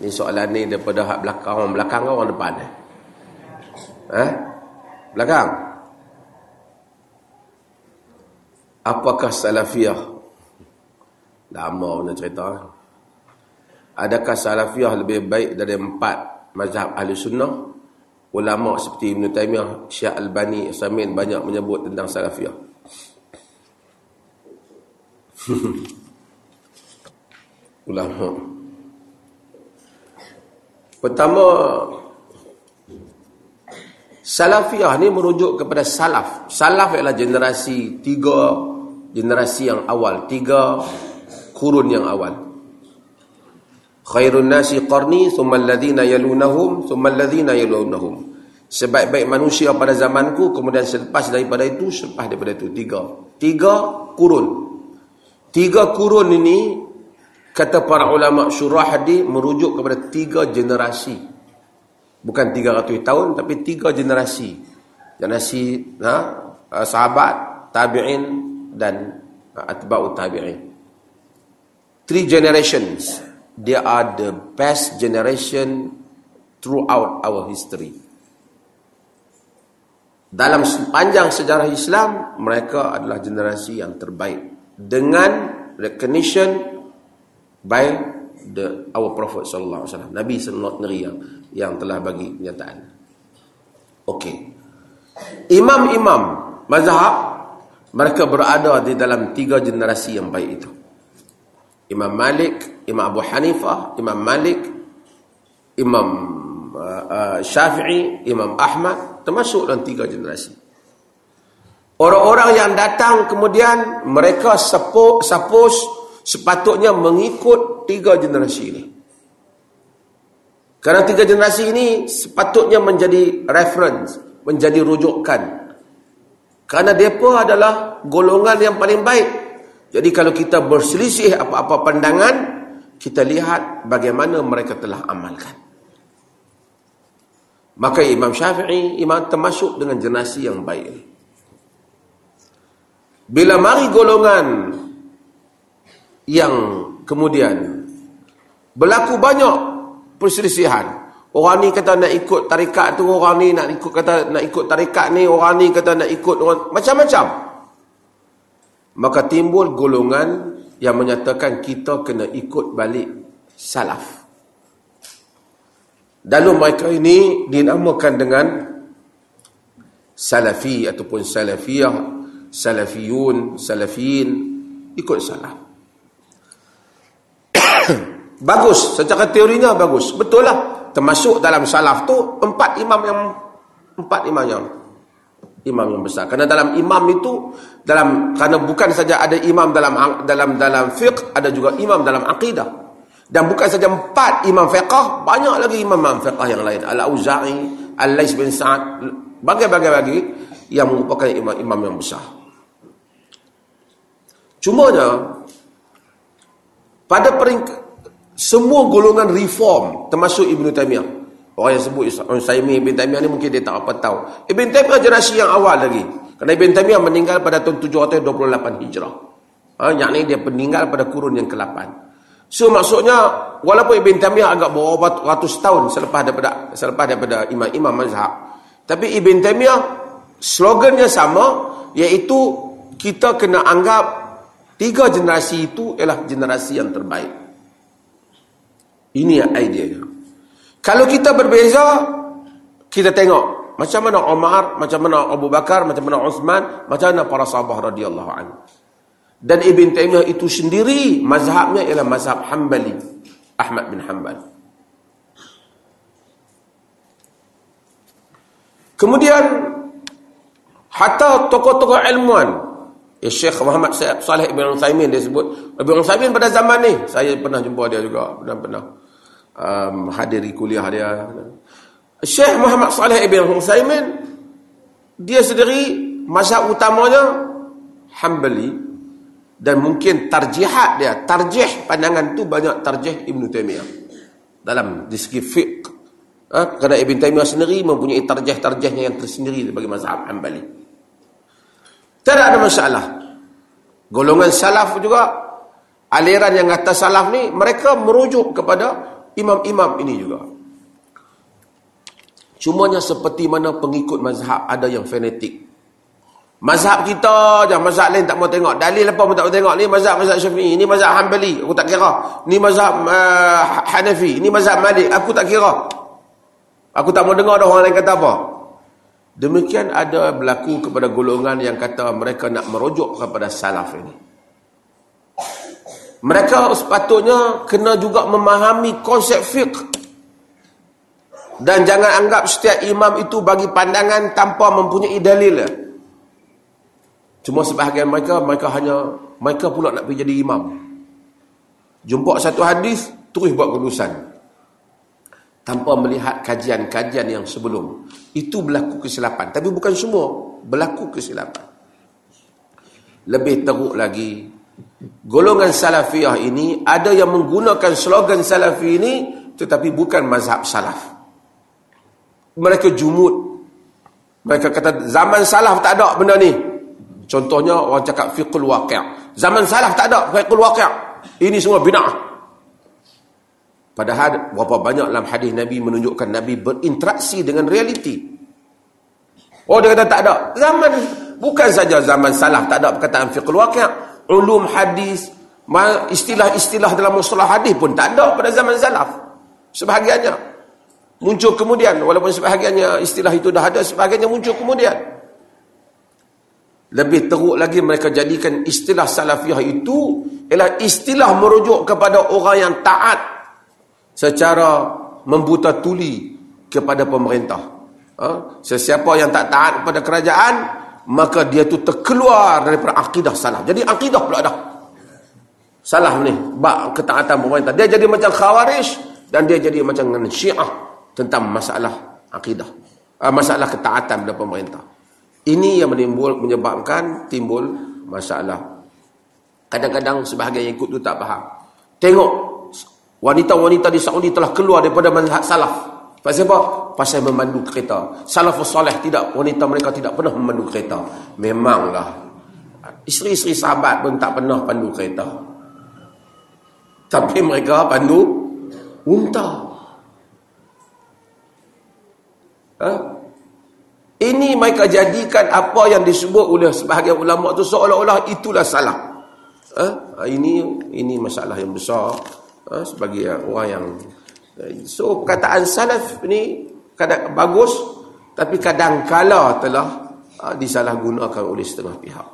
Ni soalan ni daripada hak belakang orang belakang orang depan eh. Eh? Belakang. Apakah salafiyah? Lama punya cerita. Adakah salafiyah lebih baik dari empat mazhab ahli sunnah? Ulama seperti Ibn Taymiyah, Syekh Albani, Samin banyak menyebut tentang salafiyah. Ulama. Pertama, salafiyah ni merujuk kepada salaf. Salaf ialah generasi tiga, generasi yang awal. Tiga kurun yang awal. Khairun nasi qarni thumma alladhina yalunahum thumma alladhina yalunahum. Sebaik-baik manusia pada zamanku kemudian selepas daripada itu selepas daripada itu tiga. Tiga kurun. Tiga kurun ini kata para ulama syurah hadis merujuk kepada tiga generasi. Bukan tiga ratus tahun tapi tiga generasi. Generasi ha, sahabat, tabi'in dan atba'ut tabi'in three generations they are the best generation throughout our history dalam sepanjang sejarah Islam mereka adalah generasi yang terbaik dengan recognition by the our prophet sallallahu alaihi wasallam. Nabi sallallahu alaihi yang yang telah bagi kenyataan. Okey. Imam-imam mazhab mereka berada di dalam tiga generasi yang baik itu. Imam Malik, Imam Abu Hanifah, Imam Malik, Imam uh, uh, Syafi'i, Imam Ahmad, termasuk dalam tiga generasi. Orang-orang yang datang kemudian mereka suppose, suppose sepatutnya mengikut tiga generasi ini. Kerana tiga generasi ini sepatutnya menjadi reference, menjadi rujukan. Kerana mereka adalah golongan yang paling baik jadi kalau kita berselisih apa-apa pandangan, kita lihat bagaimana mereka telah amalkan. Maka Imam Syafi'i imam termasuk dengan generasi yang baik Bila mari golongan yang kemudian berlaku banyak perselisihan. Orang ni kata nak ikut tarikat tu, orang ni nak ikut kata nak ikut tarikat ni, orang ni kata nak ikut macam-macam maka timbul golongan yang menyatakan kita kena ikut balik salaf. Lalu mereka ini dinamakan dengan salafi ataupun salafiyah, salafiyun, salafiyin, ikut salaf. Bagus, secara teorinya bagus. Betul lah. Termasuk dalam salaf tu empat imam yang empat imam yang imam yang besar. Karena dalam imam itu dalam karena bukan saja ada imam dalam dalam dalam fiqh, ada juga imam dalam akidah. Dan bukan saja empat imam fiqh, banyak lagi imam imam fiqh yang lain. Al-Auza'i, Al-Lais bin Sa'ad, bagai-bagai lagi yang merupakan imam-imam yang besar. Cumanya pada peringkat semua golongan reform termasuk Ibn Taymiyah Orang yang sebut Saimi Ibn Taymiyah ni mungkin dia tak apa tahu. Ibn Taymiyah generasi yang awal lagi. Kerana Ibn Taymiyah meninggal pada tahun 728 Hijrah. Ha, yang ni dia meninggal pada kurun yang ke-8. So maksudnya walaupun Ibn Taymiyah agak beberapa ratus tahun selepas daripada selepas daripada imam-imam mazhab. Tapi Ibn Taymiyah slogannya sama iaitu kita kena anggap tiga generasi itu ialah generasi yang terbaik. Ini idea kalau kita berbeza, kita tengok macam mana Umar, macam mana Abu Bakar, macam mana Uthman, macam mana para sahabat radhiyallahu anhu. Dan Ibn Taymiyah itu sendiri mazhabnya ialah mazhab Hanbali, Ahmad bin Hanbal. Kemudian hatta tokoh-tokoh ilmuan ya Syekh Muhammad Saleh Ibn Uthaymin dia sebut Ibn Uthaymin pada zaman ni saya pernah jumpa dia juga pernah-pernah um, hadiri kuliah dia. Syekh Muhammad Saleh Ibn Husaymin, dia sendiri mazhab utamanya Hanbali dan mungkin tarjihat dia, tarjih pandangan tu banyak tarjih Ibn Taymiyah dalam di segi fiqh. Ha? Kerana Ibn Taymiyah sendiri mempunyai tarjih-tarjihnya yang tersendiri bagi mazhab Hanbali. Tidak ada masalah. Golongan salaf juga, aliran yang kata salaf ni, mereka merujuk kepada imam-imam ini juga. Cumanya seperti mana pengikut mazhab ada yang fanatik. Mazhab kita je, mazhab lain tak mau tengok. Dalil apa pun tak mau tengok. Ni mazhab mazhab Syafi'i, ni mazhab Hanbali, aku tak kira. Ni mazhab uh, Hanafi, ni mazhab Malik, aku tak kira. Aku tak mau dengar ada orang lain kata apa. Demikian ada berlaku kepada golongan yang kata mereka nak merujuk kepada salaf ini. Mereka sepatutnya kena juga memahami konsep fiqh. Dan jangan anggap setiap imam itu bagi pandangan tanpa mempunyai dalil. Cuma sebahagian mereka, mereka hanya, mereka pula nak pergi jadi imam. Jumpa satu hadis, terus buat kelulusan. Tanpa melihat kajian-kajian yang sebelum. Itu berlaku kesilapan. Tapi bukan semua, berlaku kesilapan. Lebih teruk lagi, golongan salafiyah ini, ada yang menggunakan slogan salafi ini, tetapi bukan mazhab salaf. Mereka jumut. Mereka kata, zaman salaf tak ada benda ni. Contohnya orang cakap fiqhul waqi'. Zaman salaf tak ada fiqhul waqi'. Ini semua bid'ah. Padahal berapa banyak dalam hadis Nabi menunjukkan Nabi berinteraksi dengan realiti. Oh dia kata tak ada. Zaman bukan saja zaman salaf tak ada perkataan fiqhul waqi', ulum hadis, istilah-istilah dalam mustalah hadis pun tak ada pada zaman salaf. Sebahagiannya muncul kemudian walaupun sebahagiannya istilah itu dah ada, sebahagiannya muncul kemudian. Lebih teruk lagi mereka jadikan istilah salafiyah itu ialah istilah merujuk kepada orang yang taat secara membuta tuli kepada pemerintah. Ha? Sesiapa yang tak taat kepada kerajaan, maka dia tu terkeluar daripada akidah salaf. Jadi akidah pula dah. Salah ni, bak ketaatan pemerintah. Dia jadi macam khawarij dan dia jadi macam syiah tentang masalah akidah. Ha, masalah ketaatan pada pemerintah. Ini yang menimbul, menyebabkan timbul masalah. Kadang-kadang sebahagian yang ikut tu tak faham. Tengok, wanita-wanita di Saudi telah keluar daripada manhaj salaf. Pasal apa? Pasal memandu kereta. Salafus soleh tidak, wanita mereka tidak pernah memandu kereta. Memanglah. Isteri-isteri sahabat pun tak pernah pandu kereta. Tapi mereka pandu unta. Ha? Ini mereka jadikan apa yang disebut oleh sebahagian ulama itu seolah-olah itulah salah. Ha? Ini ini masalah yang besar ha? sebagai orang yang so perkataan salaf ni kadang bagus tapi kadang kala telah ha, disalahgunakan oleh setengah pihak.